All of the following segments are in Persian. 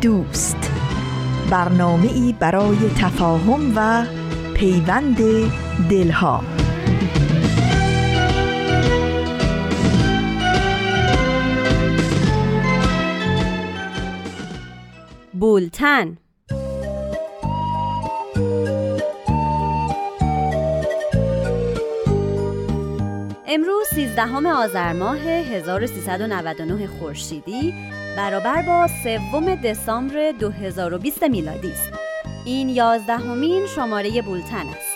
دوست. برنامه ای برای تفاهم و پیوند دلها. بولتن. امروز 13 آذر ماه 1399 خورشیدی برابر با سوم دسامبر 2020 میلادی است. این یازدهمین شماره بولتن است.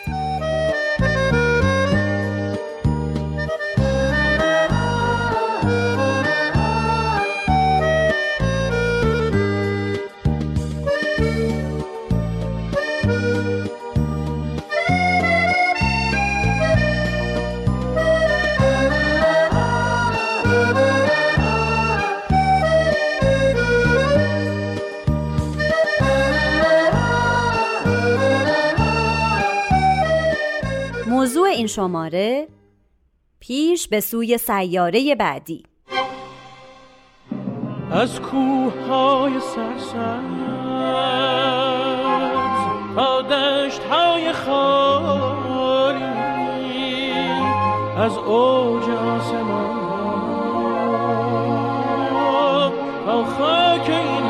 این شماره پیش به سوی سیاره بعدی. از کوه های سرسبز تا دشت های خالی از اوج آسمان تا خاک این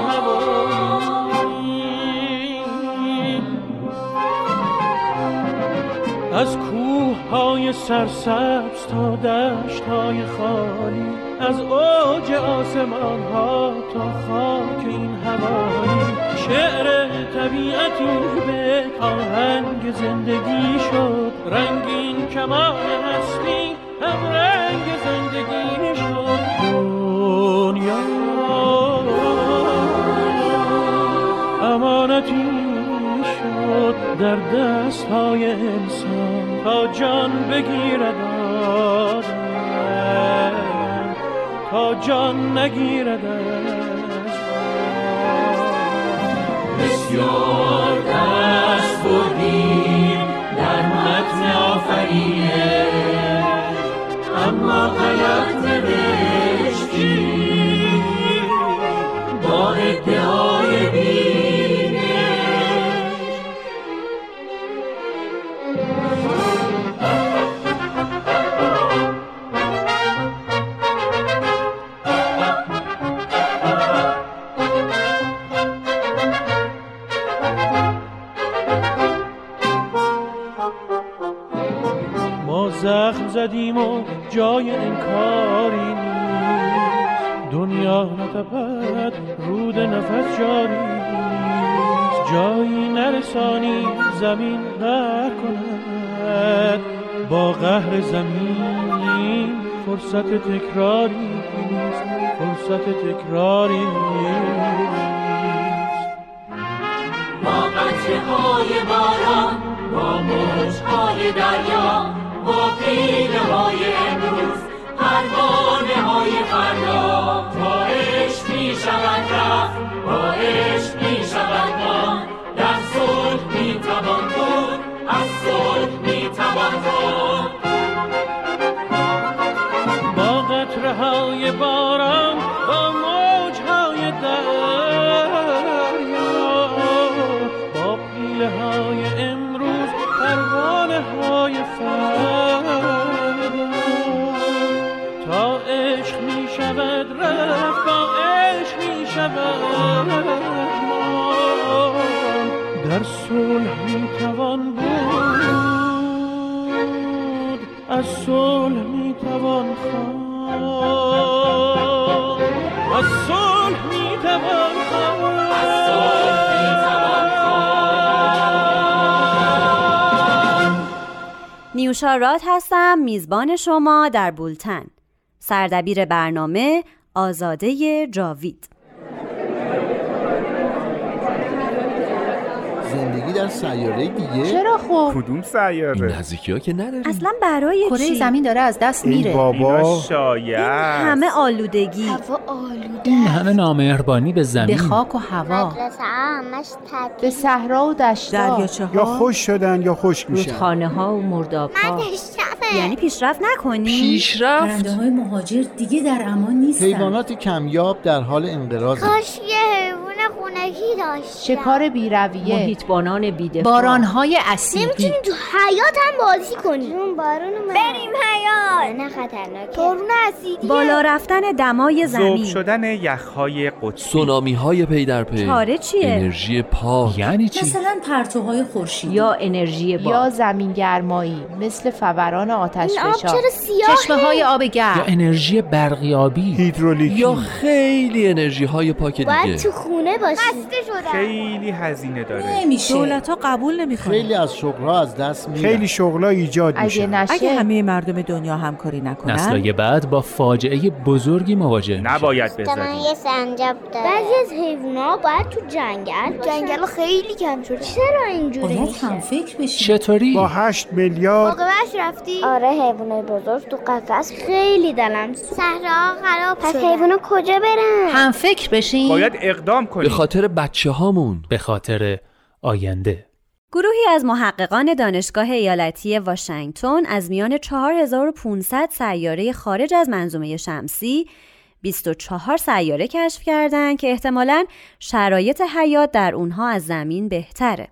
از کوه های سرسبز تا دشت های خالی. از اوج آسمان ها تا خاک این هوایی شعر طبیعتی به آهنگ زندگی شد. رنگین کمان هستی هم رنگ زندگی شد دنیا امانتی شد در دست های انسان. تا جان بگیرد آدم تا جان نگیرد زمین قهر با قهر زمین فرصت تکراری نیست فرصت تکراری نیست. با قطره های باران با موجهای دریا با پیله های امروز پروانه های فردا. تا عشق می شود رفت با عشق های باران با موج های دریا. با پیله های امروز پروانه های فردا. تا عشق می شود رفت با عشق می شود. در صلح می توان بود از صلح صلح می توان نیوشا رات هستم میزبان شما در بولتن. سردبیر برنامه آزاده جاوید زندگی در سیاره دیگه؟ چرا خب؟ کدوم این سیاره؟ نزدیکی ها که نداریم. اصلا برای کره چی؟ زمین داره از دست ای میره. اینا بابا شایع این همه آلودگی. هوا آلوده این همه نامهربانی به به زمین خاک و هوا. مدرسه همش به صحرا و دشتا. یا خوش شدن یا خشک میشن. رودخانه ها و مرداب ها یعنی پیشرفت نکنی؟ پیشرفت. پرنده های مهاجر دیگه در امان نیستن. حیوانات کمیاب در حال انقراض. کاش یه حیوان خونگی داشت شکار بیرویه؟ محیطبانان بیدفاع. بارانهای اسیدی نمی‌تونیم تو حیات هم بازی کنیم. جون بارون اومد بریم حیات. نه خطرناکه. بارون اسیدیه بالا رفتن دمای ذوب زمین. شدن یخهای قطبی سونامی های پی در پی. چاره چیه؟ انرژی پاک. یعنی چی؟ مثلا پرتوهای خورشیدی. یا انرژی باد یا زمین گرمایی مثل فوران آتش فشان چشمه های آب یا گرم انرژی برقیابی. هیدرولیکی. یا خیلی انرژی های پاک دیگه. باید تو خونه باشی. خسته شدم. خیلی هزینه داره. نمیشه. دولت ها قبول نمی‌کنه. خیلی از شغلها از دست میرن. خیلی شغلا ایجاد اگه میشه نشه. اگه همه مردم دنیا همکاری نکنن. نسلای بعد با فاجعه بزرگی مواجه میشه. نباید من بذاریم یه سنجاب داره. بعضی از حیوونا باید تو جنگل جنگل خیلی کم شده. چرا اینجوری میشه؟ هم فکر بشیم. چطوری؟ با هشت میلیارد عاقبتش رفتی؟ آره حیوانای بزرگ تو قفس خیلی دلم صحرا خراب پس حیوانا کجا برن؟ هم فکر بشین باید اقدام به کنیم خاطر بچه هامون به خاطر آینده گروهی از محققان دانشگاه ایالتی واشنگتن از میان 4500 سیاره خارج از منظومه شمسی 24 سیاره کشف کردند که احتمالاً شرایط حیات در اونها از زمین بهتره.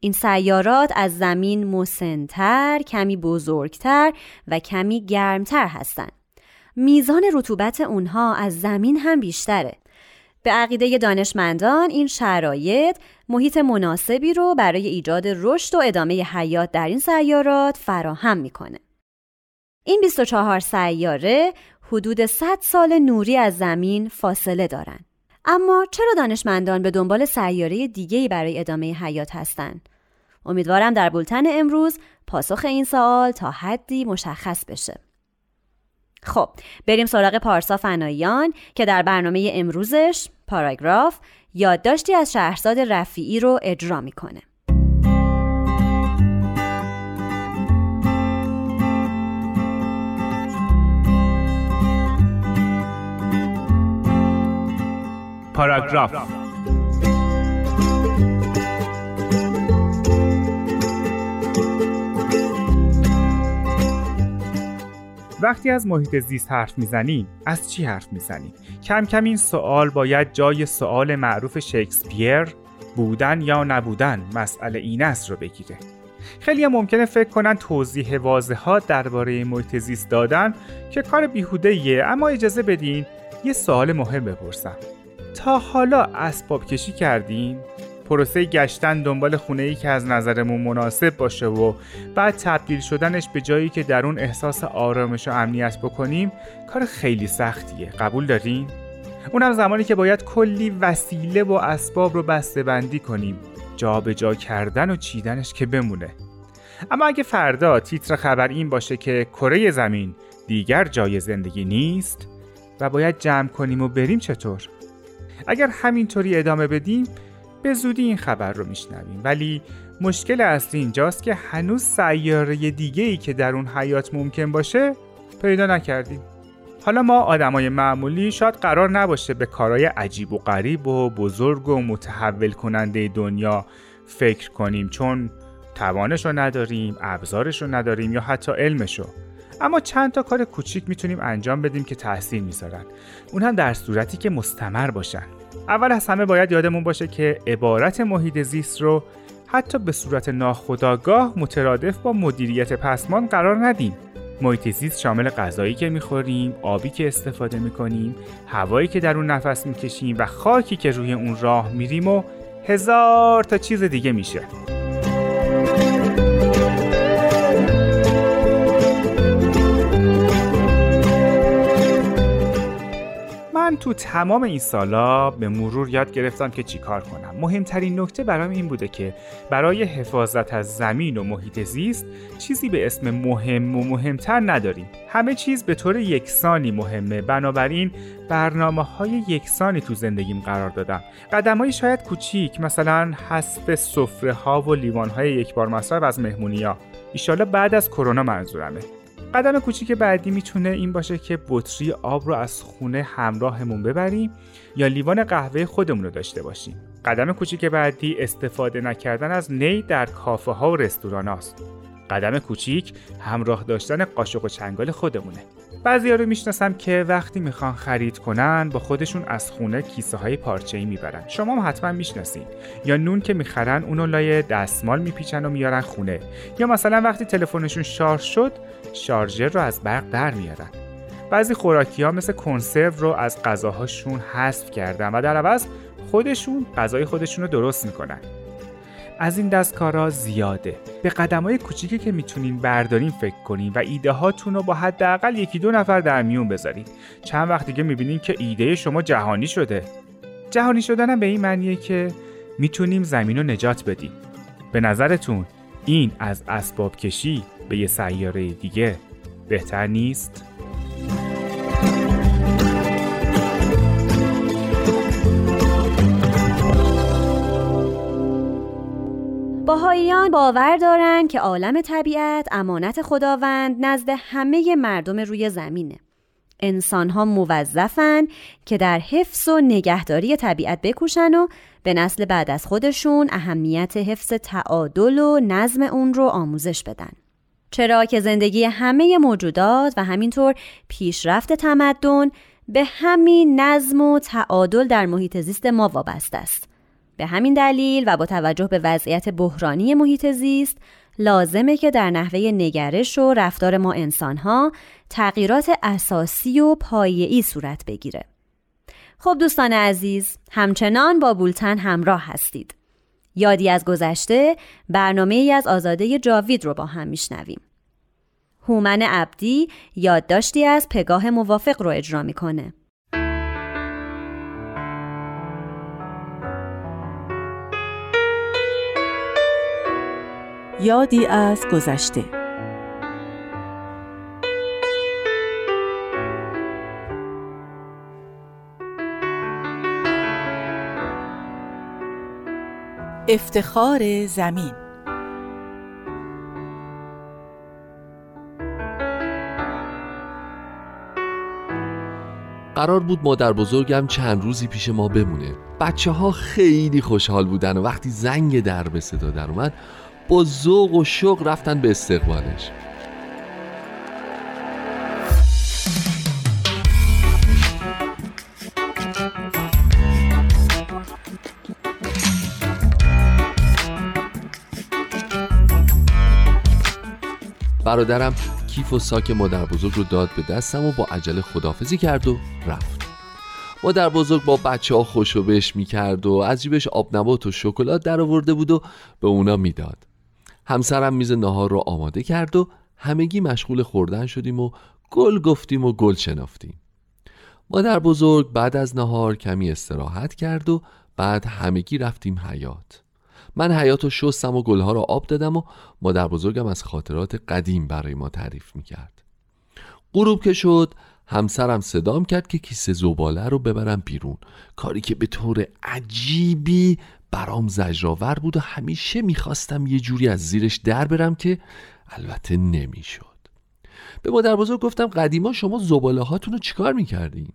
این سیارات از زمین مسنتر، کمی بزرگتر و کمی گرمتر هستند. میزان رطوبت اونها از زمین هم بیشتره. به عقیده دانشمندان این شرایط محیط مناسبی رو برای ایجاد رشد و ادامه حیات در این سیارات فراهم می‌کنه. این 24 سیاره حدود 100 سال نوری از زمین فاصله دارن. اما چرا دانشمندان به دنبال سیاره دیگه‌ای برای ادامه حیات هستند؟ امیدوارم در بولتن امروز پاسخ این سوال تا حدی مشخص بشه. خب بریم سراغ پارسا فنایان که در برنامه امروزش پاراگراف یادداشتی از شهرزاد رفیعی رو اجرا می‌کنه. پاراگراف وقتی از محیط زیست حرف می‌زنیم از چی حرف می‌زنیم کم کم این سوال باید جای سوال معروف شکسپیر بودن یا نبودن مسئله این است رو بگیره. خیلی ممکنه فکر کنن توضیح واضحات درباره محیط زیست دادن که کار بیهوده ایه اما اجازه بدین یه سوال مهم بپرسم. تا حالا اسباب کشی کردین؟ پروسه گشتن دنبال خونه ای که از نظرمون مناسب باشه و بعد تبدیل شدنش به جایی که در اون احساس آرامش و امنیت بکنیم کار خیلی سختیه قبول دارین؟ اونم زمانی که باید کلی وسیله و اسباب رو بسته بندی کنیم جابجا کردن و چیدنش که بمونه اما اگه فردا تیتر خبر این باشه که کره زمین دیگر جای زندگی نیست و باید جمع کنیم و بریم چطور؟ اگر همینطوری ادامه بدیم به زودی این خبر رو میشنویم. ولی مشکل اصلی اینجاست که هنوز سیاره دیگه ای که در اون حیات ممکن باشه پیدا نکردیم. حالا ما آدمای معمولی شاید قرار نباشه به کارهای عجیب و غریب و بزرگ و متحول کننده دنیا فکر کنیم چون توانش رو نداریم، ابزارش رو نداریم یا حتی علمشو اما چند تا کار کوچیک می‌تونیم انجام بدیم که تاثیر می‌ذارن. اون هم در صورتی که مستمر باشن. اول از همه باید یادمون باشه که عبارت محیط زیست رو حتی به صورت ناخودآگاه مترادف با مدیریت پسمان قرار ندیم محیط زیست شامل غذایی که می‌خوریم، آبی که استفاده می‌کنیم، هوایی که در اون نفس می‌کشیم و خاکی که روی اون راه میریم و هزار تا چیز دیگه میشه. من تو تمام این سالا به مرور یاد گرفتم که چیکار کنم. مهمترین نکته برام این بوده که برای حفاظت از زمین و محیط زیست چیزی به اسم مهم و مهمتر نداریم. همه چیز به طور یکسانی مهمه. بنابراین برنامه های یکسانی تو زندگیم قرار دادم. قدم های شاید کوچیک مثلا حسب سفره ها و لیوان های یک بار مصرف از مهمونی ها ایشالا بعد از کرونا منظورمه. قدم کوچیک بعدی می‌تونه این باشه که بطری آب رو از خونه همراهمون ببریم یا لیوان قهوه خودمون رو داشته باشیم. قدم کوچیک بعدی استفاده نکردن از نی در کافه ها و رستوران هاست. قدم کوچیک همراه داشتن قاشق و چنگال خودمونه. بعضی رو می‌شناسم که وقتی می‌خوان خرید کنن با خودشون از خونه کیسه های پارچه ای می‌برن. شما هم حتما می‌شناسین. یا نون که می‌خرن اونو لای دستمال میپیچن و میارن خونه. یا مثلا وقتی تلفنشون شارژ شد شارژر رو از برق در میارن. بعضی خوراکی ها مثل کنسرو رو از غذاهاشون حذف کردن و در عوض خودشون غذای خودشون رو درست می‌کنن. از این دستکارا زیاده. به قدم های کوچیکی که می‌تونین بردارین فکر کنین و ایده هاتون رو با حداقل یکی دو نفر در میون بذارین. چند وقت دیگه می‌بینین که ایده شما جهانی شده. جهانی شدنم به این معنیه که می‌تونیم زمین رو نجات بدیم. به نظرتون این از اسباب کشی به یه سیاره دیگه بهتر نیست؟ باهاییان باور دارند که عالم طبیعت امانت خداوند نزد همه مردم روی زمینه. انسان ها موظفن که در حفظ و نگهداری طبیعت بکوشن و به نسل بعد از خودشون اهمیت حفظ تعادل و نظم اون رو آموزش بدن. چرا که زندگی همه موجودات و همینطور پیشرفت تمدن به همین نظم و تعادل در محیط زیست ما وابسته است. به همین دلیل و با توجه به وضعیت بحرانی محیط زیست لازمه که در نحوه نگرش و رفتار ما انسانها تغییرات اساسی و پایه‌ای صورت بگیره. خب دوستان عزیز همچنان با بولتن همراه هستید. یادی از گذشته برنامه ای از آزاده جاوید رو با هم میشنویم. هومن عبدی یادداشتی از پگاه موافق رو اجرا می‌کنه. یادی از گذشته. افتخار زمین. قرار بود مادر بزرگم چند روزی پیش ما بمونه. بچه ها خیلی خوشحال بودن و وقتی زنگ در به صدا در اومد با ذوق و شوق رفتن به استقبالش. برادرم کیف و ساک مادر بزرگ رو داد به دستم و با عجله خدافزی کرد و رفت. مادر بزرگ با بچه ها خوشو بش می‌کرد و از جیبش آب نبات و شکلات در آورده بود و به اونا می‌داد. همسرم میز نهار رو آماده کرد و همگی مشغول خوردن شدیم و گل گفتیم و گل شنافتیم مادر بزرگ بعد از نهار کمی استراحت کرد و بعد همگی رفتیم حیات من حیات رو شستم و گلها رو آب دادم و مادر بزرگم از خاطرات قدیم برای ما تعریف می‌کرد. غروب که شد همسرم صدام کرد که کیسه زباله رو ببرم بیرون. کاری که به طور عجیبی برام زجرآور بود و همیشه می‌خواستم یه جوری از زیرش در برم که البته نمی‌شد. به مادر بزرگ گفتم قدیما شما زباله هاتون رو چیکار می‌کردین؟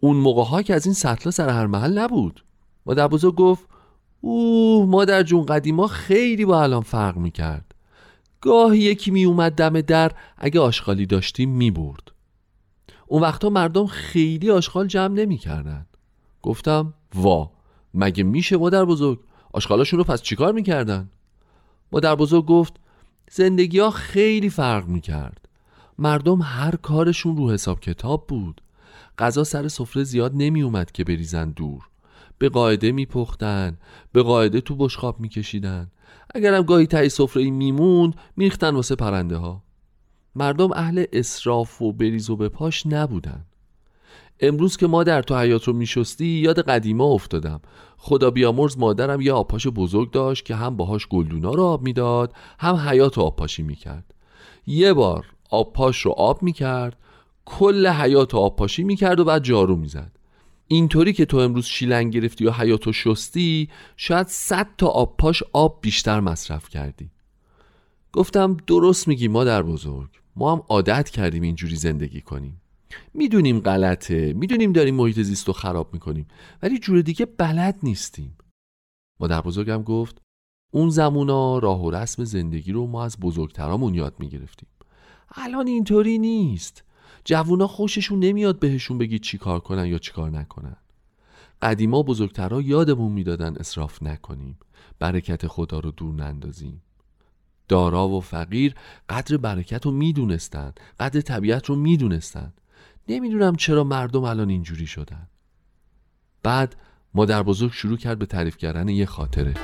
اون موقع ها که از این سطلا سر هر محل نبود. مادر بزرگ گفت اوه مادر جون قدیما خیلی با الان فرق می‌کرد. گاهی یکی میومد دم در اگه آشغالی داشتیم می‌برد. اون وقتا مردم خیلی آشغال جمع نمی‌کردن گفتم وا. مگه میشه مادر بزرگ؟ آشغالاشون رو پس چیکار می‌کردن؟ مادر بزرگ گفت زندگی ها خیلی فرق می‌کرد. مردم هر کارشون رو حساب کتاب بود. غذا سر سفره زیاد نمیومد که بریزن دور. به قاعده میپختن به قاعده تو بشخاب میکشیدن. اگرم گاهی تایی سفره میموند میختن واسه پرنده ها مردم اهل اصراف و بریز و به پاش نبودن. امروز که مادر تو حیات رو میشستی یاد قدیما افتادم. خدا بیامرز مادرم یه آبپاش بزرگ داشت که هم باهاش گلدونا رو آب می‌داد هم حیات رو آبپاشی می‌کرد. یه بار آبپاش رو آب می‌کرد کل حیات رو آبپاشی می‌کرد و بعد جارو می‌زد. اینطوری که تو امروز شیلنگ گرفتی و حیات و شستی شاید صد تا آبپاش آب بیشتر مصرف کردی. گفتم درست میگی مادر بزرگ. ما هم عادت کردیم اینجوری زندگی کنیم. می‌دونیم غلطه. می‌دونیم داریم محیط زیست رو خراب می‌کنیم. ولی جور دیگه بلد نیستیم. مادر بزرگم گفت اون زمونا راه و رسم زندگی رو ما از بزرگترامون یاد می‌گرفتیم. الان اینطوری نیست. جوونا خوششون نمیاد بهشون بگی چی کار کنن یا چی کار نکنن. قدیما بزرگترها یادمون می‌دادن اصراف نکنیم. برکت خدا رو دور نندازیم. دارا و فقیر قدر برکت رو می‌دونستن قدر طبیعت رو می‌دونستن. نمی‌دونم چرا مردم الان اینجوری شدن. بعد مادر بزرگ شروع کرد به تعریف کردن یه خاطره.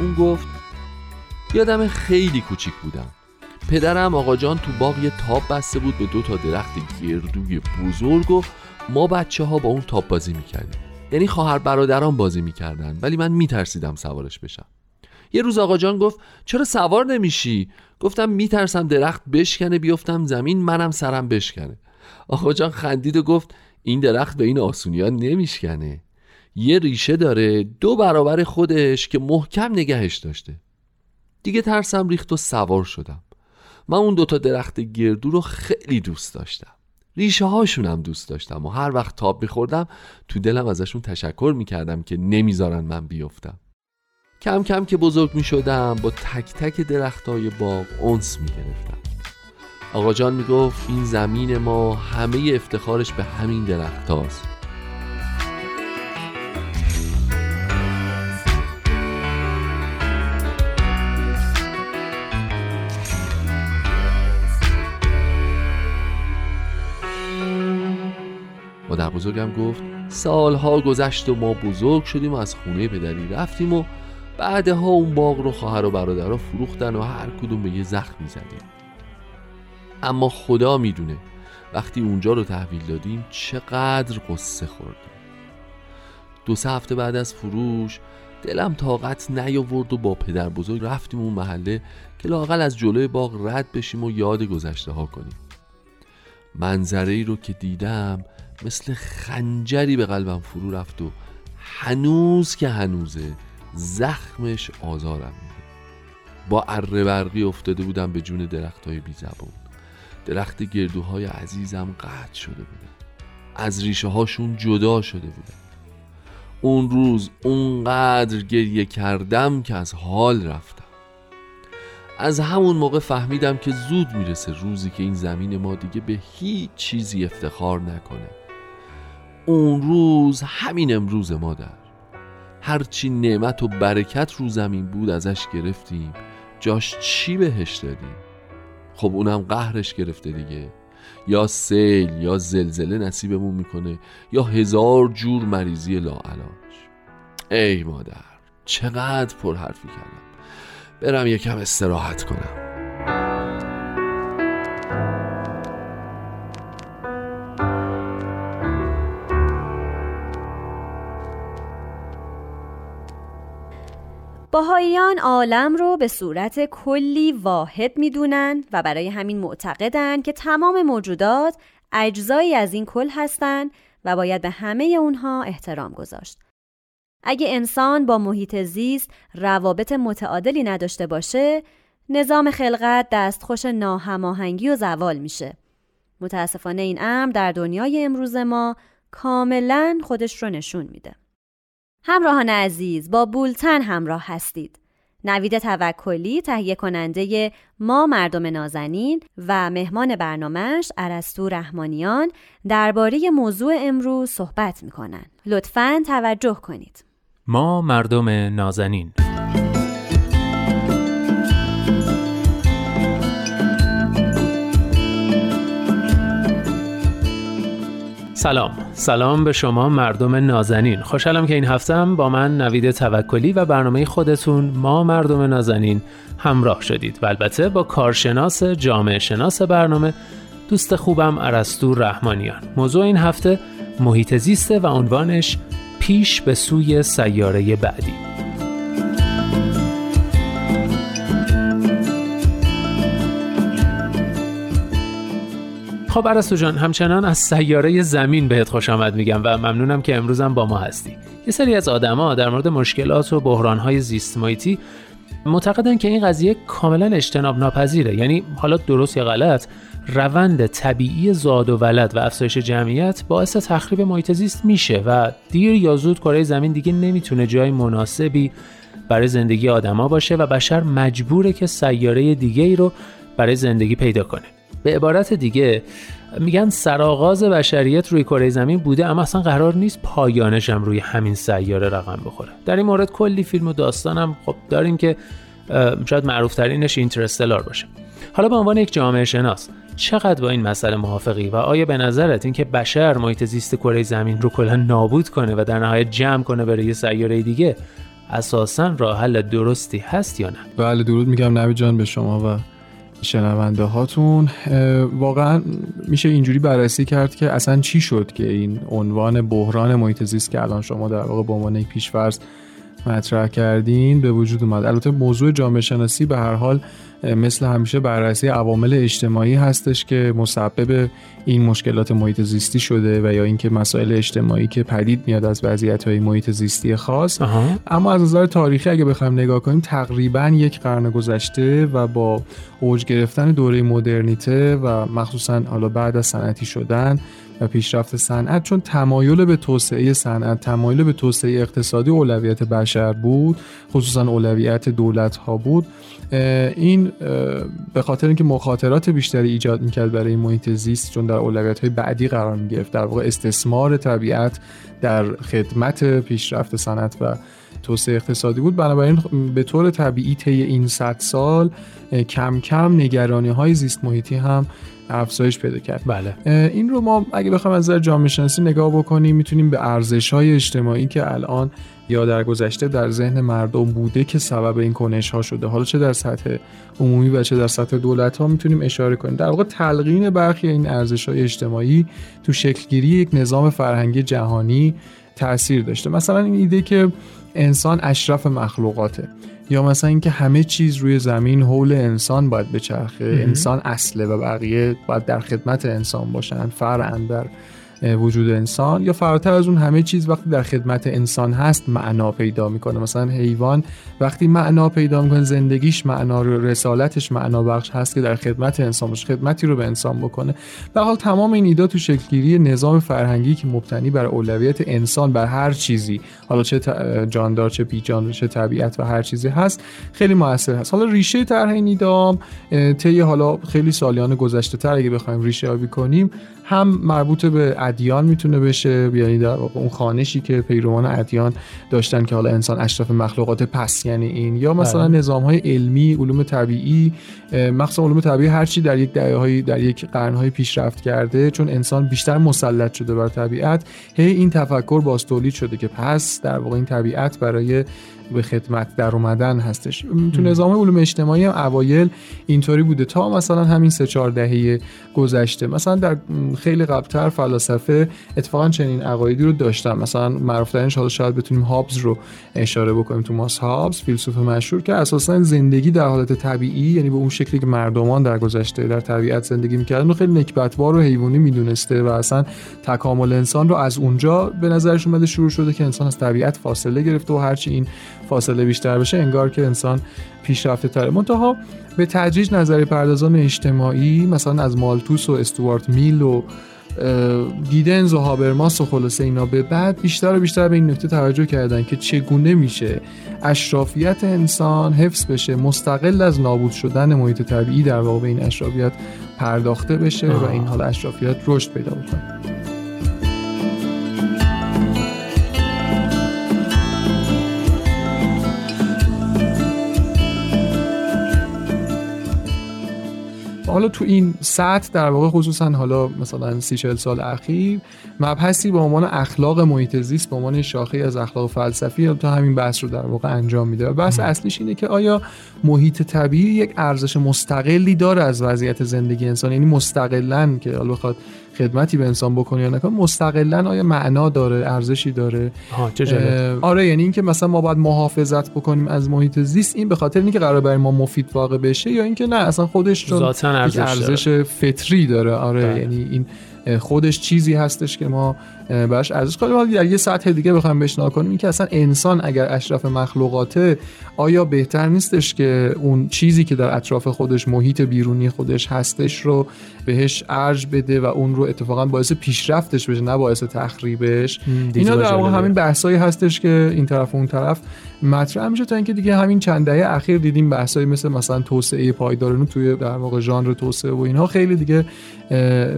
اون گفت یادم خیلی کوچیک بودم. پدرم آقا جان تو باغ یه تاب بسته بود به دو تا درخت گردوی بزرگ و ما بچه ها با اون تاب بازی می‌کردیم. یعنی خواهر برادران بازی می‌کردن ولی من میترسیدم سوارش بشم. یه روز آقا جان گفت چرا سوار نمیشی؟ گفتم میترسم درخت بشکنه بیفتم زمین منم سرم بشکنه. آقا جان خندید و گفت این درخت به این آسونی ها نمیشکنه. یه ریشه داره دو برابر خودش که محکم نگهش داشته. دیگه ترسم ریخت و سوار شدم. من اون دوتا درخت گردو رو خیلی دوست داشتم. ریشه هاشونم دوست داشتم و هر وقت تاب میخوردم تو دلم ازشون تشکر می‌کردم که نمی‌ذارن من بیفتم. کم کم که بزرگ می‌شدم با تک تک درخت های باغ اونس می‌گرفتم. آقا جان می‌گفت این زمین ما همه افتخارش به همین درخت هاست بزرگم گفت سالها گذشت و ما بزرگ شدیم و از خونه پدری رفتیم و بعدها اون باغ رو خواهر و برادرها فروختن و هر کدوم به یه زخمی زدیم اما خدا می‌دونه وقتی اونجا رو تحویل دادیم چقدر قصه خوردیم. دو سه هفته بعد از فروش دلم طاقت نیاورد و با پدر بزرگ رفتیم اون محله که لاقل از جلوی باغ رد بشیم و یاد گذشته ها کنیم. منظره ای رو که دیدم مثل خنجری به قلبم فرو رفت و هنوز که هنوزه زخمش آزارم میده. با اره برقی افتاده بودم به جون درخت های بی زبون درخت گردوهای عزیزم قطع شده بودن. از ریشه هاشون جدا شده بودن. اون روز اونقدر گریه کردم که از حال رفتم. از همون موقع فهمیدم که زود می‌رسه روزی که این زمین ما دیگه به هیچ چیزی افتخار نکنه. اون روز همین امروز مادر هرچی نعمت و برکت رو زمین بود ازش گرفتیم جاش چی بهش دادیم؟ خب اونم قهرش گرفته دیگه. یا سیل یا زلزله نصیبمون می‌کنه یا هزار جور مریضی لاعلاج. ای مادر چقدر پر حرفی کردم. برم یکم استراحت کنم. باهاییان عالم رو به صورت کلی واحد می‌دونن و برای همین معتقدن که تمام موجودات اجزایی از این کل هستند و باید به همه اونها احترام گذاشت. اگه انسان با محیط زیست روابط متعادلی نداشته باشه، نظام خلقت دستخوش ناهماهنگی و زوال میشه. متاسفانه این امر در دنیای امروز ما کاملا خودش رو نشون میده. همراهان عزیز با بولتن همراه هستید. نوید توکلی تهیه کننده ما مردم نازنین و مهمان برنامهش عرستو رحمانیان درباره موضوع امروز صحبت می‌کنن. لطفا توجه کنید. ما مردم نازنین سلام. سلام به شما مردم نازنین. خوشحالم که این هفته هم با من نوید توکلی و برنامه خودتون ما مردم نازنین همراه شدید. و البته با کارشناس جامعه شناس برنامه دوست خوبم ارسطو رحمانیان. موضوع این هفته محیط زیسته و عنوانش پیش به سوی سیاره بعدی. خب ارسطو جان همچنان از سیاره زمین بهت خوش آمد میگم و ممنونم که امروزم با ما هستی. یه سری از آدما در مورد مشکلات و بحرانهای زیست محیطی معتقدن که این قضیه کاملا اجتناب ناپذیره یعنی حالا درست یا غلط روند طبیعی زاد و ولد و افزایش جمعیت باعث تخریب محیط زیست میشه و دیر یا زود کره زمین دیگه نمی‌تونه جای مناسبی برای زندگی آدما باشه و بشر مجبوره که سیاره دیگه ای رو برای زندگی پیدا کنه. به عبارت دیگه میگن سرآغاز بشریت روی کره زمین بوده اما اصلا قرار نیست پایانش هم روی همین سیاره رقم بخوره. در این مورد کلی فیلم و داستانم خب داریم که شاید معروف ترینش اینترستلار باشه. حالا به عنوان یک جامعه شناس چقدر با این مسئله موافقی؟ و آیا به نظرت اینکه بشر محیط زیست کره زمین رو کلا نابود کنه و در نهایت جمع کنه برای یه سیاره دیگه اساسا راه حل درستی هست یا نه؟ بله درود میگم نوی جان به شما و شنونده هاتون. واقعا میشه اینجوری بررسی کرد که اصلا چی شد که این عنوان بحران محیط زیست که الان شما در واقع به عنوان یک پیشفرض مطرح کردین به وجود اومد. البته موضوع جامعه شناسی به هر حال مثل همیشه بررسی عوامل اجتماعی هستش که مسبب این مشکلات محیط زیستی شده و یا اینکه مسائل اجتماعی که پدید میاد از وضعیت های محیط زیستی خاص. اما از نظر تاریخی اگه بخوایم نگاه کنیم تقریبا یک قرن گذشته و با اوج گرفتن دوره مدرنیته و مخصوصا حالا بعد از صنعتی شدن و پیشرفت صنعت چون تمایل به توسعه صنعت تمایل به توسعه اقتصادی اولویت بشر بود خصوصا اولویت دولت ها بود این به خاطر اینکه مخاطرات بیشتری ایجاد می‌کرد برای محیط زیست چون در اولویت های بعدی قرار می‌گرفت. در واقع استثمار طبیعت در خدمت پیشرفت صنعت و توسعه اقتصادی بود. بنابراین به طور طبیعی طی این 100 سال کم کم نگرانی های زیست محیطی هم افزایش پیدا کرد. بله. این رو ما اگه بخوایم از نظر جامعه شناسی نگاه بکنیم می‌تونیم به ارزش های اجتماعی که الان یا در گذشته در ذهن مردم بوده که سبب این کنش ها شده. حالا چه در سطح عمومی و چه در سطح دولت ها می‌تونیم اشاره کنیم. در واقع تلقین برخی این ارزش های اجتماعی تو شکلگیری یک نظام فرهنگی جهانی تاثیر داشته. مثلا این ایده که انسان اشرف مخلوقاته. یا مثلا اینکه همه چیز روی زمین حول انسان باید بچرخه. انسان اصله و بقیه باید در خدمت انسان باشن. فرعن در وجود انسان یا فراتر از اون همه چیز وقتی در خدمت انسان هست معنا پیدا می‌کنه. مثلا حیوان وقتی معنا پیدا می‌کنه زندگیش معنا رو رسالتش معنا بخش هست که در خدمت انسان باشه خدمتی رو به انسان بکنه. به حال تمام این ایده تو شکلگیری نظام فرهنگی که مبتنی بر اولویت انسان بر هر چیزی حالا چه جاندار چه بیجاندار چه طبیعت و هر چیزی هست خیلی موثر هست. حالا ریشه طرح این ایده طی حالا خیلی سالیان گذشته تر اگه بخوایم ریشه یابی کنیم هم مربوط به ادیان می‌تونه بشه؟ یعنی در اون خانشی که پیروان ادیان داشتن که حالا انسان اشرف مخلوقات پس یعنی این. یا مثلا نظام های علمی علوم طبیعی مخصوصا علوم طبیعی هرچی در یک دهه در یک قرن پیشرفت کرده چون انسان بیشتر مسلط شده بر طبیعت هی این تفکر باز تولید شده که پس در واقع این طبیعت برای به خدمت در اومدن هستش. تو نظام علوم اجتماعی هم اوایل اینطوری بوده تا مثلا همین سه چهار دهه گذشته. مثلا در خیلی قبلتر فلاسفه اتفاقا چنین عقایدی رو داشتن. مثلا معروف ترینش حالا شاید بتونیم هابز رو اشاره بکنیم تو ماس هابز فیلسوف مشهور که اساسا زندگی در حالت طبیعی یعنی به اون شکلی که مردمان در گذشته در طبیعت زندگی می‌کردن خیلی نکبتبار و حیوانی می‌دونسته و اصلا تکامل انسان رو از اونجا به نظرش اومده شروع شده که انسان از طبیعت فاصله گرفته و هرچی این فاصله بیشتر بشه انگار که انسان پیشرفته تره. منتها به تدریج نظری پردازان اجتماعی مثلا از مالتوس و استوارت میل و گیدنز و هابرماس و خلاصه اینا به بعد بیشتر و بیشتر به این نکته توجه کردن که چگونه میشه اشرافیت انسان حفظ بشه مستقل از نابود شدن محیط طبیعی در واقع به این اشرافیت پرداخته بشه و این حال اشرافیت رشد پیدا بکنه. حالا تو این سطح در واقع خصوصا حالا مثلا سی چل سال اخیر مبحثی به عنوان اخلاق محیط زیست به عنوان شاخه از اخلاق فلسفی تا همین بحث رو در واقع انجام میده. و بحث اصلیش اینه که آیا محیط طبیعی یک ارزش مستقلی داره از وضعیت زندگی انسان؟ یعنی مستقلا که حالا بخواد خدمتی به انسان بکنه یا نکنه مستقلا آیا معنا داره ارزشی داره آره یعنی اینکه مثلا ما باید محافظت بکنیم از محیط زیست این به خاطر اینکه قرار برای ما مفید واقع بشه یا اینکه نه اصلا خودش چون ارزش, ارزش فطری داره آره ده. بله. یعنی این خودش چیزی هستش که ما براش ارزش حالا در یه سطح دیگه بخوایم بشنا کنیم این که اصلا انسان اگر اشرف مخلوقاته آیا بهتر نیستش که اون چیزی که در اطراف خودش محیط بیرونی خودش هستش رو بهش ارج بده و اون رو اتفاقا باعث پیشرفتش بشه نه باعث تخریبش؟ اینا در واقع همین بحثایی هستش که این طرف و اون طرف مطرح میشه تا اینکه دیگه همین چند دهه اخیر دیدیم بحثایی مثل مثلا توسعه پایدارانه توی در واقع ژانر توسعه و اینها خیلی دیگه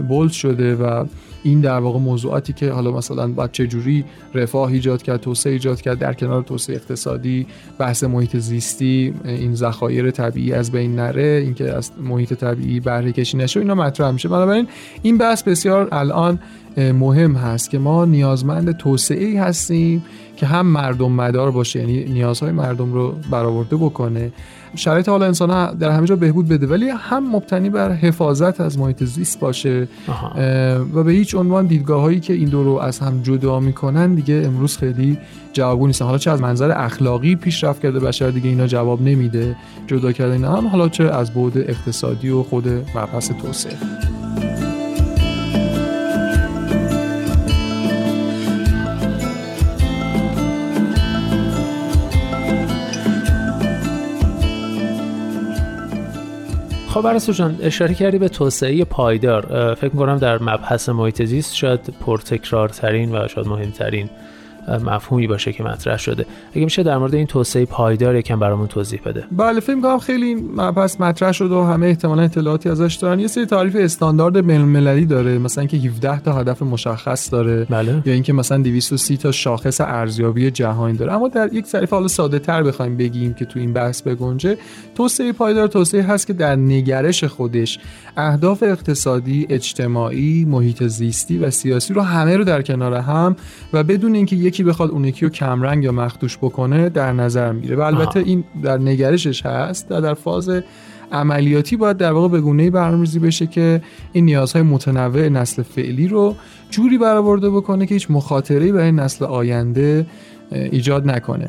بولد شده و این در واقع موضوعاتی که حالا مثلا باید چجوری رفاه ایجاد کرد توسعه ایجاد کرد در کنار توسعه اقتصادی بحث محیط زیستی این ذخایر طبیعی از بین نره اینکه از محیط طبیعی بهره کشی نشه اینا مطرح میشه. بنابراین این بحث بسیار الان مهم هست که ما نیازمند توسعه ای هستیم که هم مردم مدار باشه یعنی نیازهای مردم رو برآورده بکنه. شرایط حال انسان در همه جا بهبود بده ولی هم مبتنی بر حفاظت از محیط زیست باشه. و به هیچ عنوان دیدگاه هایی که این دو رو از هم جدا می‌کنن دیگه امروز خیلی جوابگو نیستن. حالا چه از منظر اخلاقی پیشرفت کرده بشر دیگه اینا جواب نمیده. جدا کرده اینا هم حالا چه از بعد اقتصادی و خود مبحث توسعه. خب برسو جان اشاره کردی به توسعه پایدار. فکر می‌کنم در مبحث محیط زیست شاید پرتکرارترین و شاید مهمترین مفهومی باشه که مطرح شده. اگه میشه در مورد این توسعه پایدار یکم برامون توضیح بده. بله فکر کنم خیلی مبحث مطرح شده و همه احتمالا اطلاعاتی ازش دارن. یه سری تعریف استاندارد بین‌المللی داره مثلا اینکه 17 تا هدف مشخص داره بله. یا اینکه مثلا 230 تا شاخص ارزیابی جهانی داره. اما در یک تعریف حالا ساده تر بخوایم بگیم که تو این بحث بگنجه توسعه پایدار توسعه هست که در نگرش خودش اهداف اقتصادی اجتماعی محیط زیستی و سیاسی رو همه رو در کنار هم و بدون اینکه یک یکی بخواد اون یکی رو کمرنگ یا مخدوش بکنه در نظر میره و البته این در نگرشش هست و در فاز عملیاتی باید در واقع به گونه‌ای برنامه‌ریزی بشه که این نیازهای متنوع نسل فعلی رو جوری برآورده بکنه که هیچ مخاطره‌ای برای نسل آینده ایجاد نکنه.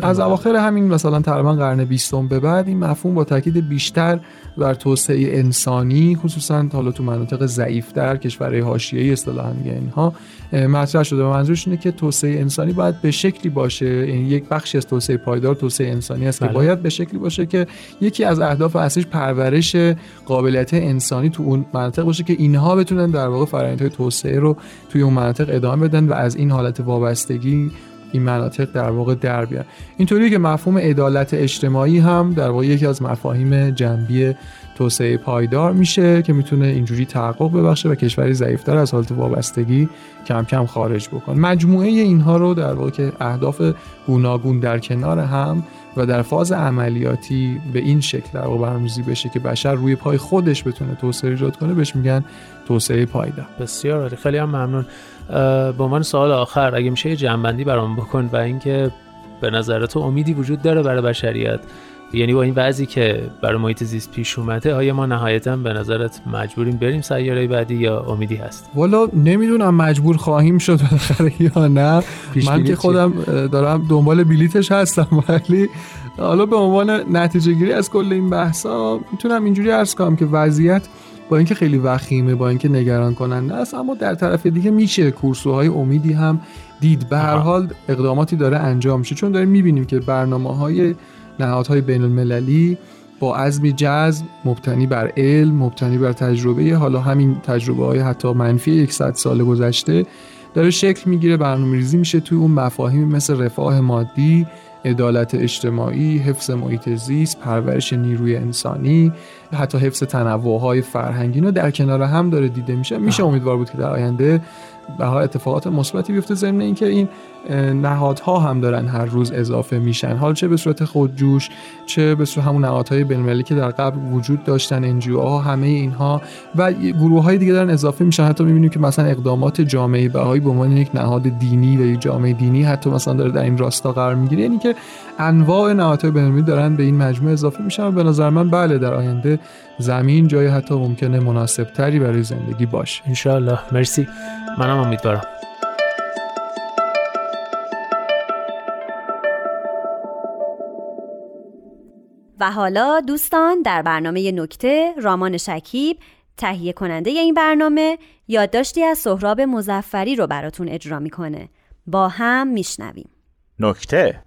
از اواخر همین مثلا تقریبا قرن بیستم به بعد این مفهوم با تاکید بیشتر بر توسعه انسانی خصوصا حالا تو مناطق ضعیفتر کشورهای حاشیه‌ای اصطلاحا میگه اینها مطرح شده. و منظورش اینه که توسعه انسانی باید به شکلی باشه. یعنی یک بخشی از توسعه پایدار توسعه انسانی است که بله. باید به شکلی باشه که یکی از اهداف اصلیش پرورش قابلیت انسانی تو اون مناطق باشه که اینها بتونن در واقع فرآیندهای توسعه رو توی اون مناطق ادامه بدن و از این حالت وابستگی این مناطق در واقع در بیان. اینطوری که مفهوم عدالت اجتماعی هم در واقع یکی از مفاهیم جنبی توسعه پایدار میشه که می‌تونه اینجوری تحقق ببخشه و کشوری ضعیفتر از حالت وابستگی کم کم خارج بکنه. مجموعه اینها رو در واقع که اهداف گوناگون در کنار هم و در فاز عملیاتی به این شکل در برنامه‌ریزی بشه که بشر روی پای خودش بتونه توسعه ایجاد کنه بهش میگن توسعه پایدار. بسیار خیلی هم ممنون. به عنوان سوال آخر اگه میشه یه جنبندی برام بکن و اینکه به نظر تو امیدی وجود داره برای بشریت. یعنی با این وضعی که برای محیط زیست پیش اومده آیا ما نهایتا به نظرت مجبوریم بریم سیاره بعدی یا امیدی هست؟ والا نمی‌دونم مجبور خواهیم شد بالاخره یا نه. من که خودم دارم دنبال بلیتش هستم ولی حالا به عنوان نتیجه گیری از کل این بحثا می‌تونم اینجوری عرض کنم که وضعیت با اینکه خیلی وخیمه با اینکه نگران کننده است اما در طرف دیگه میشه کورسوهای امیدی هم دید. به هر حال اقداماتی داره انجام میشه. چون داریم می‌بینیم که برنامه های نهادهای بین المللی با عزمی جذب مبتنی بر علم مبتنی بر تجربه حالا همین تجربه های حتی منفی 100 سال گذشته داره شکل می‌گیره برنامه ریزی میشه توی اون مفاهیم مثل رفاه مادی عدالت اجتماعی، حفظ محیط زیست، پرورش نیروی انسانی، حتی حفظ تنوعهای فرهنگی اینا در کنار هم داره دیده میشه. میشه امیدوار بود که در آینده به اتفاقات مثبتی بیفته ضمن اینکه این نهادها هم دارن هر روز اضافه میشن. حال چه به صورت خودجوش چه به صورت همون نهادهای بین‌المللی که در قبل وجود داشتن انجیو ها همه اینها. و گروه های دیگه دارن اضافه میشن. حتی می‌بینیم که مثلا اقدامات جامعه بهایی به عنوان یک نهاد دینی و یک جامعه دینی حتی مثلا داره در این راستا قرار می‌گیره. یعنی که انواع نهادهای بین‌المللی دارن به این مجموعه اضافه میشن و به نظر من بله در آینده زمین جای حتی ممکنه مناسب تری برای زندگی باشه. ان مرسی. منم امیدوارم. و حالا دوستان در برنامه نکته رامان شکیب تهیه کننده این برنامه یادداشتی از سهراب مزفری رو براتون اجرا می‌کنه. با هم میشنویم. نکته.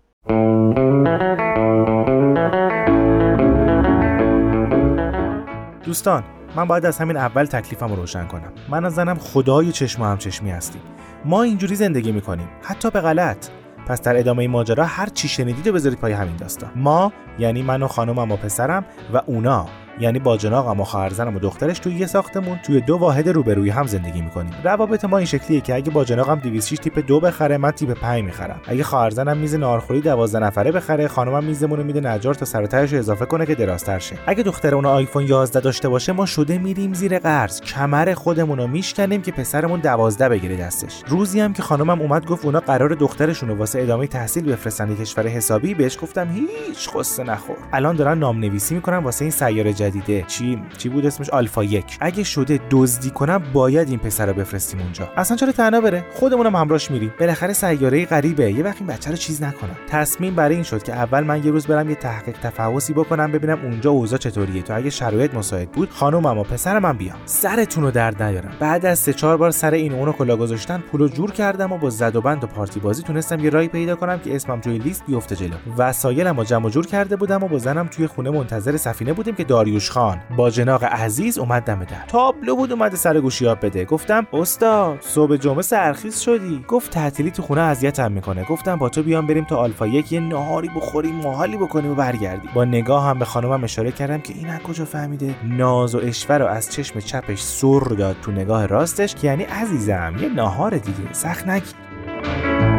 دوستان من باید از همین اول تکلیفم رو روشن کنم. من از زنم خدای چشم و همچشمی هستیم. ما اینجوری زندگی می‌کنیم حتی به غلط. پس در ادامه ماجرا هر چی شنیدید بذارید پای همین داستان. ما یعنی من و خانومم و پسرم و اونا. یعنی با جناقم و خواهرزنم و دخترش توی یه ساختمون توی دو واحد روبروی هم زندگی می‌کنیم. روابط ما این شکلیه که اگه با جناقم 206 تیپ دو بخره من تیپ 5 می‌خرم. اگه خواهرزنم میز نارخوری 12 نفره بخره خانومم میزمون میده نجار تا سر رو اضافه کنه که درازتر شه. اگه دختر اون آیفون 11 داشته باشه ما شده میریم زیر قرض. کمر خودمون رو میشکنیم که پسرمون 12 بگیره دستش. روزی هم که خانومم اومد گفت اونا قرار دخترشون رو واسه ادامه تحصیل بفرستن کشور حسابی بهش گفتم هیچ قصه نخور. الان دارن نام نویسی می‌کنن واسه این سیاره جدیده. چی؟ چی بود اسمش؟ آلفا یک. اگه شده دزدی کنم باید این پسر رو بفرستیم اونجا. اصلا چرا تنها بره؟ خودمونم همراهش میریم. بالاخره سیاره غریبه. یه وقت این بچه رو چیز نکنم. تصمیم برای این شد که اول من یه روز برم یه تحقیق تفحصی بکنم ببینم اونجا اوضاع چطوریه. تو اگه شرایط مساعد بود خانومم و پسرم من بیام. سرتون رو درد نیارم. بعد از سه چهار بار سر این اونو کلا گذاشتن پولو جور کردم و با زد و بند و پارتی بازی تونستم یه راهی پیدا کنم که اسمم توی لیست بیفته جلو. وسایلمو جمع جور کرده بودم و با زنم توی خونه منتظر سفینه بودیم که داریوش خان. با جناق عزیز اومد دم در. تابلو بود اومده سر گوشیاب بده. گفتم استاد صبح جمعه سرخیز شدی. گفت تعطیلی تو خونه اذیتم می‌کنه. گفتم با تو بیام بریم تا آلفا یک یه نهاری بخوریم ماهالی بکنیم و برگردیم. با نگاه هم به خانمم اشاره کردم که این کجا فهمیده؟ ناز و اشوه رو از چشم چپش سر داد تو نگاه راستش که یعنی عزیزم یه ناهار دیگه. سخت نگیر.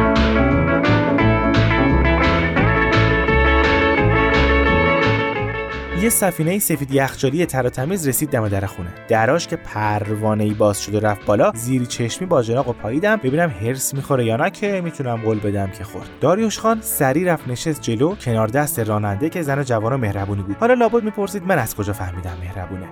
یه سفینه سفید یخچالی تر تمیز رسید دم در خونه. دراش که پروانه ای باز شد و رفت بالا زیری چشمی با جناق و پاییدم ببینم هرس می‌خوره یا نه که می‌تونم قول بدم که خورد. داریوش خان سری رفت نشست جلو کنار دست راننده که زن جوان و مهربونی بود. حالا لابد می‌پرسید من از کجا فهمیدم مهربونه.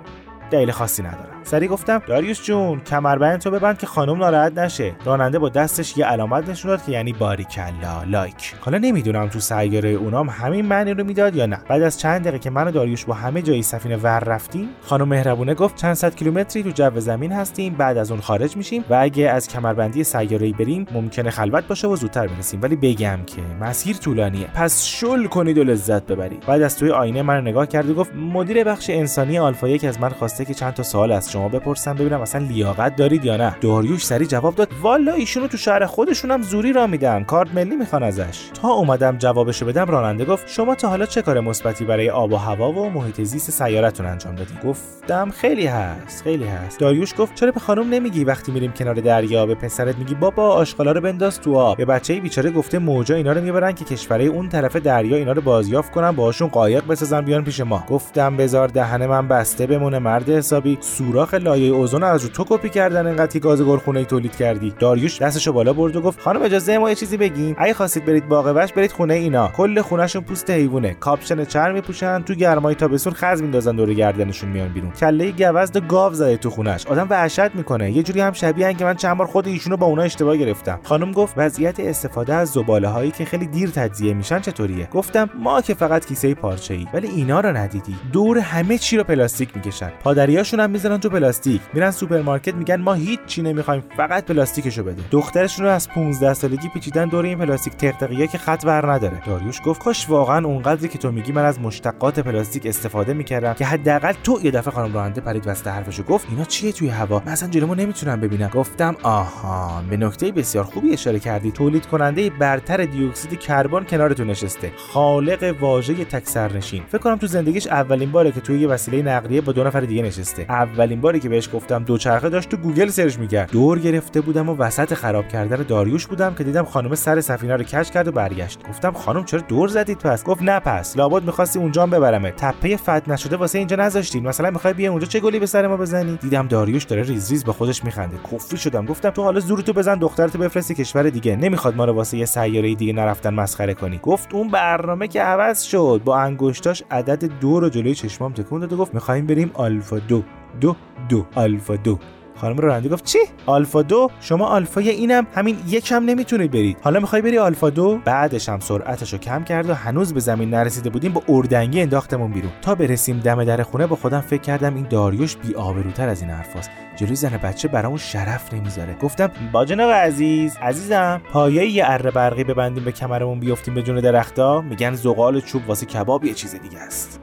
دلیل خاصی ندارم سری گفتم داریوش جون کمربند تو ببند که خانم ناراحت نشه. راننده با دستش یه علامت نشون داد که یعنی باریکلا لایک. حالا نمی‌دونم تو سیاره اونام همین معنی رو می‌داد یا نه. بعد از چند دقیقه که من و داریوش با همه جای سفینه ور رفتیم خانم مهربونه گفت چند صد کیلومتری تو جو زمین هستیم بعد از اون خارج میشیم و اگه از کمربندی سیاره‌ای بریم ممکنه خلوت باشه و زودتر برسیم. ولی بگم که مسیر طولانیه. پس شل کنید و لذت ببرید. بعد از توی آینه من نگاه کرد و گفت مدیر بخش انسانی آلفا یک از من خواسته که چند تا سوال از شما بپرسم ببینم اصلا لیاقت دارید یا نه. داریوش سری جواب داد والا ایشونو تو شهر خودشون هم زوری را میدن کارت ملی می‌خوان ازش. تا اومدم جوابشو بدم راننده گفت شما تا حالا چه کار مثبتی برای آب و هوا و محیط زیست سیارتون انجام دادین گفتم خیلی هست خیلی هست. داریوش گفت چرا به خانم نمیگی وقتی میریم کنار دریا به پسرت میگی بابا آشغالا رو بنداز تو آب. به بچه بیچاره گفته موجا اینا رو می‌برن که کشورهای اون طرف دریا اینا رو بازیافت کنن باهاشون قایق بسازن بیان پیش ما. گفتم بزار دهن من بسته بمونه مرد حسابی. سوراخ لایه اوزون از رو تو کپی کردن انقدر که گاز گلخونه تولید کردی. داریوش دستشو بالا برد و گفت خانم اجازه ما یه چیزی بگیم. اگه خواستید برید باغ وحش برید خونه اینا. کل خونهشون پوست حیوونه کاپشن چرم میپوشن تو گرمای تابستون خز میندازن دور گردنشون میان بیرون. کله گوزن گاو زده تو خونش آدم وحشت می‌کنه. یه جوری هم شبیه که من چند بار خود ایشونو با اونا اشتباه گرفتم. خانم گفت وضعیت استفاده از زباله هایی که خیلی دیر تجزیه میشن چطوریه؟ گفتم ما که فقط کیسه پارچه ای ولی اینا رو ندیدی. دور همه چی رو پلاستیک می‌کشن. مادریاشون هم می‌زنن تو پلاستیک. میرن سوپرمارکت میگن ما هیچ چی نمی‌خوایم فقط پلاستیکشو بده. دخترشون رو از 15 سالگی پیچیدن دور این پلاستیک تقتقیه که خط ور نداره. داریوش گفت کاش واقعا اونقدری که تو میگی من از مشتقات پلاستیک استفاده می‌کردم که حداقل تو یه دفعه خانم راننده پرید وسط حرفشو گفت اینا چیه توی هوا؟ من اصلا جلومو نمی‌تونم ببینم. گفتم آها به نکته بسیار خوبی اشاره کردی. تولید کننده برتر دیوکسید کربن کنارتون نشسته. خالق واژه تک سرنشین. فکر کنم تو زندگیش اولین باره که توی یه وسیله نقلیه با دو نفر دیگه نشسته اولین باری که بهش گفتم دوچرخه داشت تو گوگل سرچ می‌کرد. دور گرفته بودم و وسط خراب کردن داریوش بودم که دیدم خانم سر سفینه رو کج کرد و برگشت. گفتم خانم چرا دور زدید پس؟ گفت نه پس. لابد می‌خواستی اونجا ببرمه تپه فتح نشده واسه اینجا نذاشتین. مثلا می‌خوای بیا اونجا چه گلی به سر ما بزنی؟ دیدم داریوش داره ریز ریز به خودش میخنده. کفری شدم. گفتم تو حالا زورتو بزن دخترتو بفرستی کشور دیگه. نمی‌خواد ما رو واسه یه سیاره دیگه نرفتن مسخره کنی. گفت اون برنامه که عوض شد. با انگشتاش عدد دو رو جلوی چشمام تکون داد و گفت می‌خوایم بریم آلفا دو. دو دو. آلفا دو. خانم راننده گفت چی؟ آلفا دو؟ شما آلفای اینم. همین یکم نمی‌تونید برید. حالا می‌خوای بری آلفا دو؟ بعدش هم سرعتش رو کم کرد و هنوز به زمین نرسیده بودیم با اردنگی انداختمون بیرون. تا برسیم دم در خونه با خودم فکر کردم این داریوش بی آبروتر از این حرفاست. جلوی زن بچه برامون شرف نمی‌ذاره. گفتم با جناب عزیز عزیزم. پایه یه اره برقی ببندیم به کمرمون بیفتیم به جون درختا. میگن زغال چوب واسه کباب یه چیز دیگه است.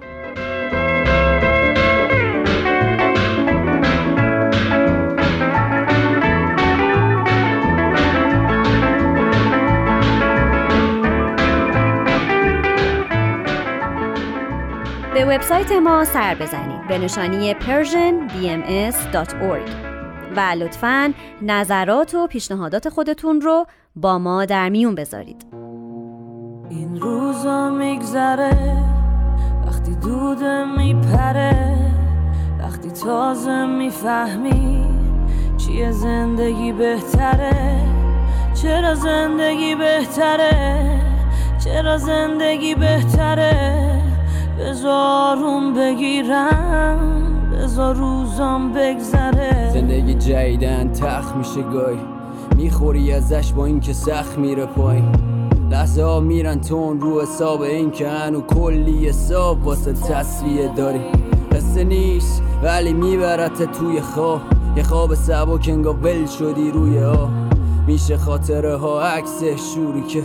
وبسایت ما سر بزنید. به نشانی persianbms.org و لطفا نظرات و پیشنهادات خودتون رو با ما در میون بذارید. این روزا میگذره وقتی دوده میپره وقتی تازه می‌فهمی چیه زندگی بهتره چرا زندگی بهتره چرا زندگی بهتره. بزارون بگیرم بزار روزام بگذره. زندگی جدیدن تخ میشه گای می‌خوری ازش با اینکه سخت میره پایین. لحظه ها میرن تون رو حساب این که هنو کلی حساب واسه تصویه داری. قصه نیست ولی میبرت توی خواب. یه خواب سبک انگا ول شدی روی ها میشه خاطره ها عکس شوری که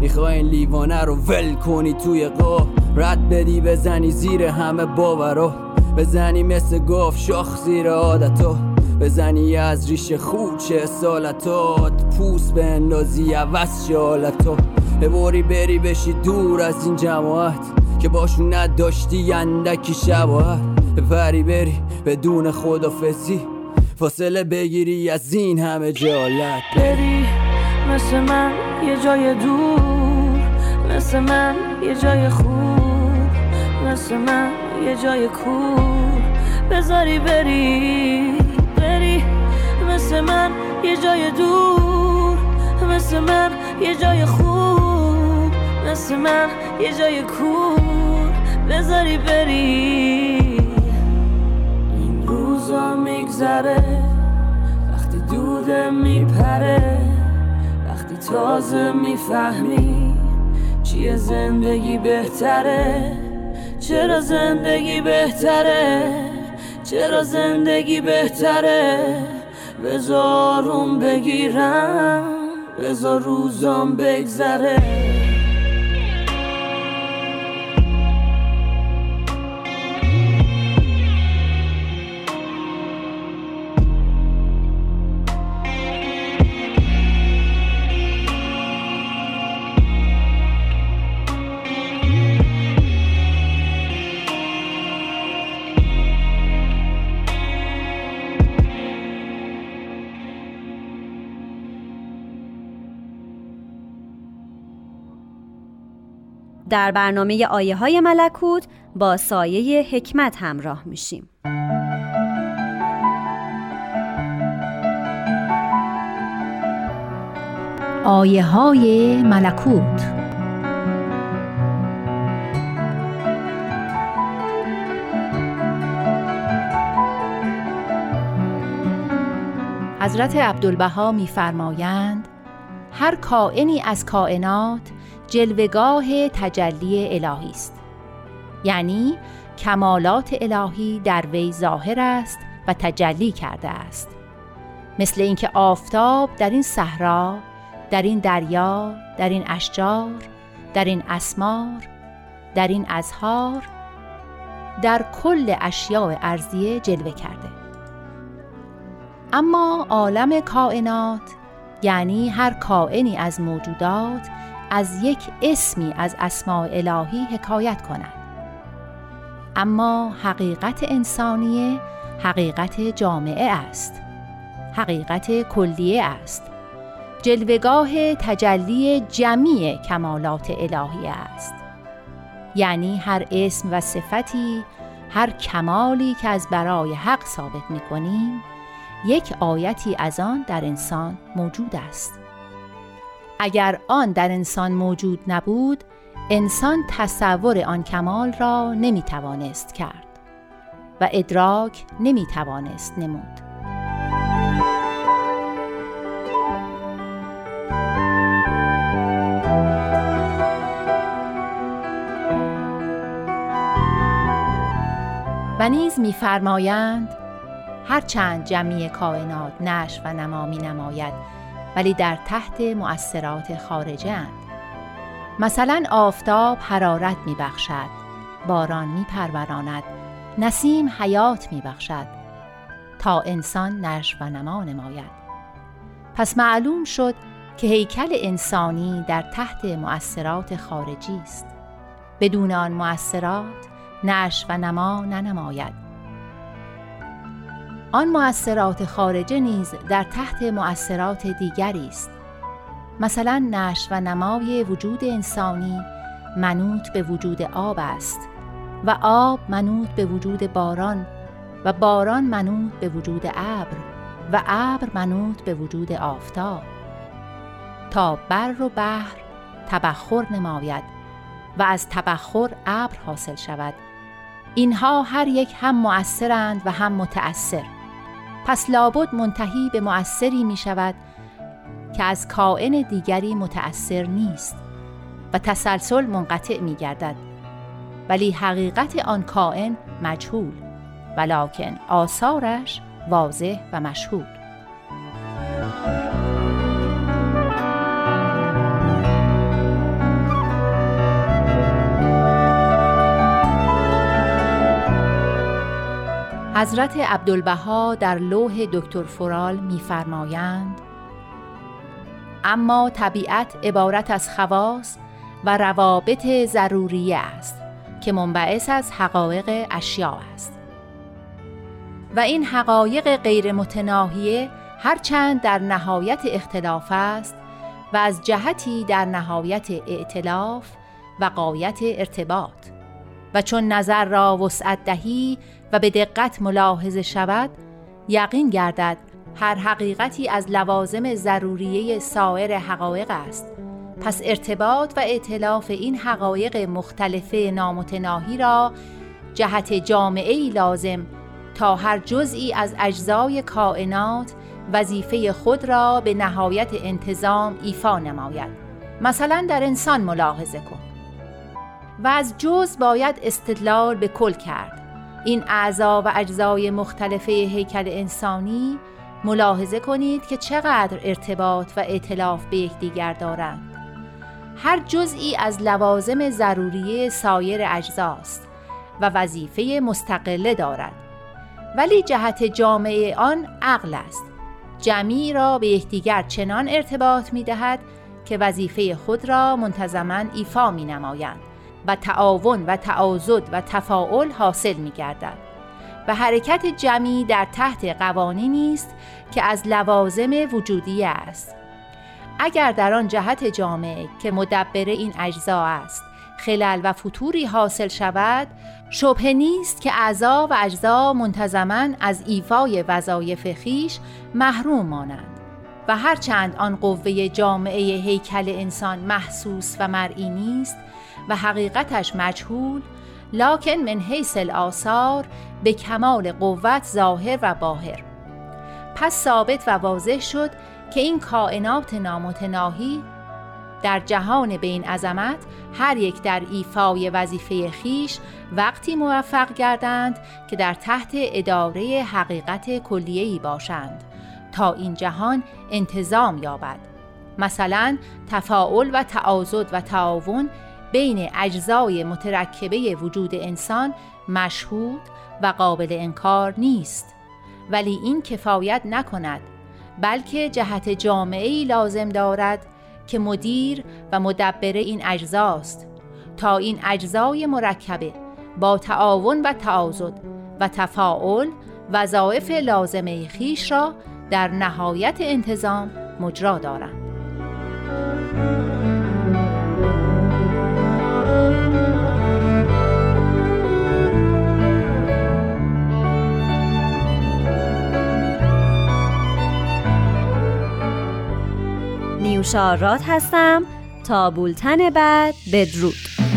می‌خوای این لیوانه رو ول کنی توی قاب رد بدی بزنی زیر همه باورا بزنی مثل گاف شاخ زیر عادتا بزنی از ریش خوچه سالتات پوست به اندازی عوض شالتا ببری بری بشی دور از این جماعت. که باشون نداشتی اندکی شباهت. بپری بری بدون خدافزی. فاصله بگیری از این همه جالت. بری مثل من. یه جای دور مثل من یه جای خوب مثل من یه جای کور. بذاری بری بری مثل من یه جای دور مثل من یه جای خوب مثل من یه جای کور. بذاری بری. این روزا میگذره وقتی دوده میپره. تازه می‌فهمی چیه زندگی بهتره چرا زندگی بهتره چرا زندگی بهتره؟ بذارم بگیرم بذار روزام بگذره. در برنامه آیه های ملکوت با سایه حکمت همراه میشیم. آیه های ملکوت حضرت عبدالبها میفرمایند هر کائنی از کائنات جلوگاه تجلی الهی است. یعنی کمالات الهی در وی ظاهر است و تجلی کرده است. مثل اینکه آفتاب در این صحرا در این دریا در این اشجار در این اسمار در این ازهار در کل اشیاء ارزیه جلوه کرده. اما عالم کائنات یعنی هر کائنی از موجودات از یک اسمی از اسماع الهی حکایت کند. اما حقیقت انسانی حقیقت جامعه است. حقیقت کلیه است. جلوگاه تجلی جمعی کمالات الهی است. یعنی هر اسم و صفتی هر کمالی که از برای حق ثابت می کنیم یک آیتی از آن در انسان موجود است. اگر آن در انسان موجود نبود انسان تصور آن کمال را نمی توانست کرد و ادراک نمی توانست نمود. و نیز میفرمایند هرچند جمعی کائنات نش و نما می نماید ولی در تحت مؤثرات خارجه اند. مثلا آفتاب حرارت می بخشد باران می پروراند نسیم حیات می بخشد تا انسان نش و نما نماید. پس معلوم شد که هیکل انسانی در تحت مؤثرات خارجی است. بدون آن مؤثرات نش و نما ننماید. آن مؤثرات خارجه نیز در تحت مؤثرات دیگری است. مثلا نش و نمای وجود انسانی منوط به وجود آب است و آب منوط به وجود باران و باران منوط به وجود ابر و ابر منوط به وجود آفتاب تا بر و بحر تبخر نماید و از تبخر ابر حاصل شود. اینها هر یک هم مؤثرند و هم متأثر. پس لابد منتهی به مؤثری می شود که از کائن دیگری متأثر نیست و تسلسل منقطع می گردد ولی حقیقت آن کائن مجهول ولکن آثارش واضح و مشهود. حضرت عبدالبها در لوح دکتر فرال می‌فرمایند اما طبیعت عبارت از خواص و روابط ضروریه است که منبعث از حقایق اشیا است. و این حقایق غیر متناهیه هرچند در نهایت اختلاف است و از جهتی در نهایت ائتلاف و قایت ارتباط. و چون نظر را وسعت دهی و به دقت ملاحظه شود یقین گردد هر حقیقتی از لوازم ضروریه سایر حقایق است. پس ارتباط و اعتلاف این حقایق مختلفه نامتناهی را جهت جامعه لازم تا هر جزئی از اجزای کائنات وظیفه خود را به نهایت انتظام ایفا نماید. مثلا در انسان ملاحظه کن. و از جز باید استدلال به کل کرد. این اعضا و اجزای مختلفه هیکل انسانی ملاحظه کنید که چقدر ارتباط و اعتلاف به یکدیگر دارند. هر جزئی از لوازم ضروری سایر اجزاست و وظیفه مستقله دارد. ولی جهت جامعه آن عقل است. جمعی را به یکدیگر چنان ارتباط می دهد که وظیفه خود را منتظما ایفا می نمایند و تعاون و تعاضد و تفاعل حاصل می گردد و حرکت جمعی در تحت قوانینی است که از لوازم وجودی است. اگر در آن جهت جامعه که مدبر این اجزا است خلل و فتوری حاصل شود شبه نیست که اعضا و اجزا منتظما از ایفای وظایف خیش محروم مانند. و هرچند آن قوه جامعه هیکل انسان محسوس و مرئی نیست و حقیقتش مجهول لکن من حیث الاثار به کمال قوت ظاهر و باهر. پس ثابت و واضح شد که این کائنات نامتناهی در جهان بین عظمت هر یک در ایفای وظیفه خیش وقتی موفق گردند که در تحت اداره حقیقت کلیه‌ای باشند تا این جهان انتظام یابد. مثلا تفاعل و تعاضد و تعاون بین اجزای مترکبه وجود انسان مشهود و قابل انکار نیست. ولی این کفایت نکند بلکه جهت جامعه لازم دارد که مدیر و مدبر این اجزاست. تا این اجزای مرکبه با تعاون و تعاضد و تفاعل وظایف لازمه خیش را در نهایت انتظام مجرا دارند. نیوشا راد هستم. تا بولتن بعد بدرود.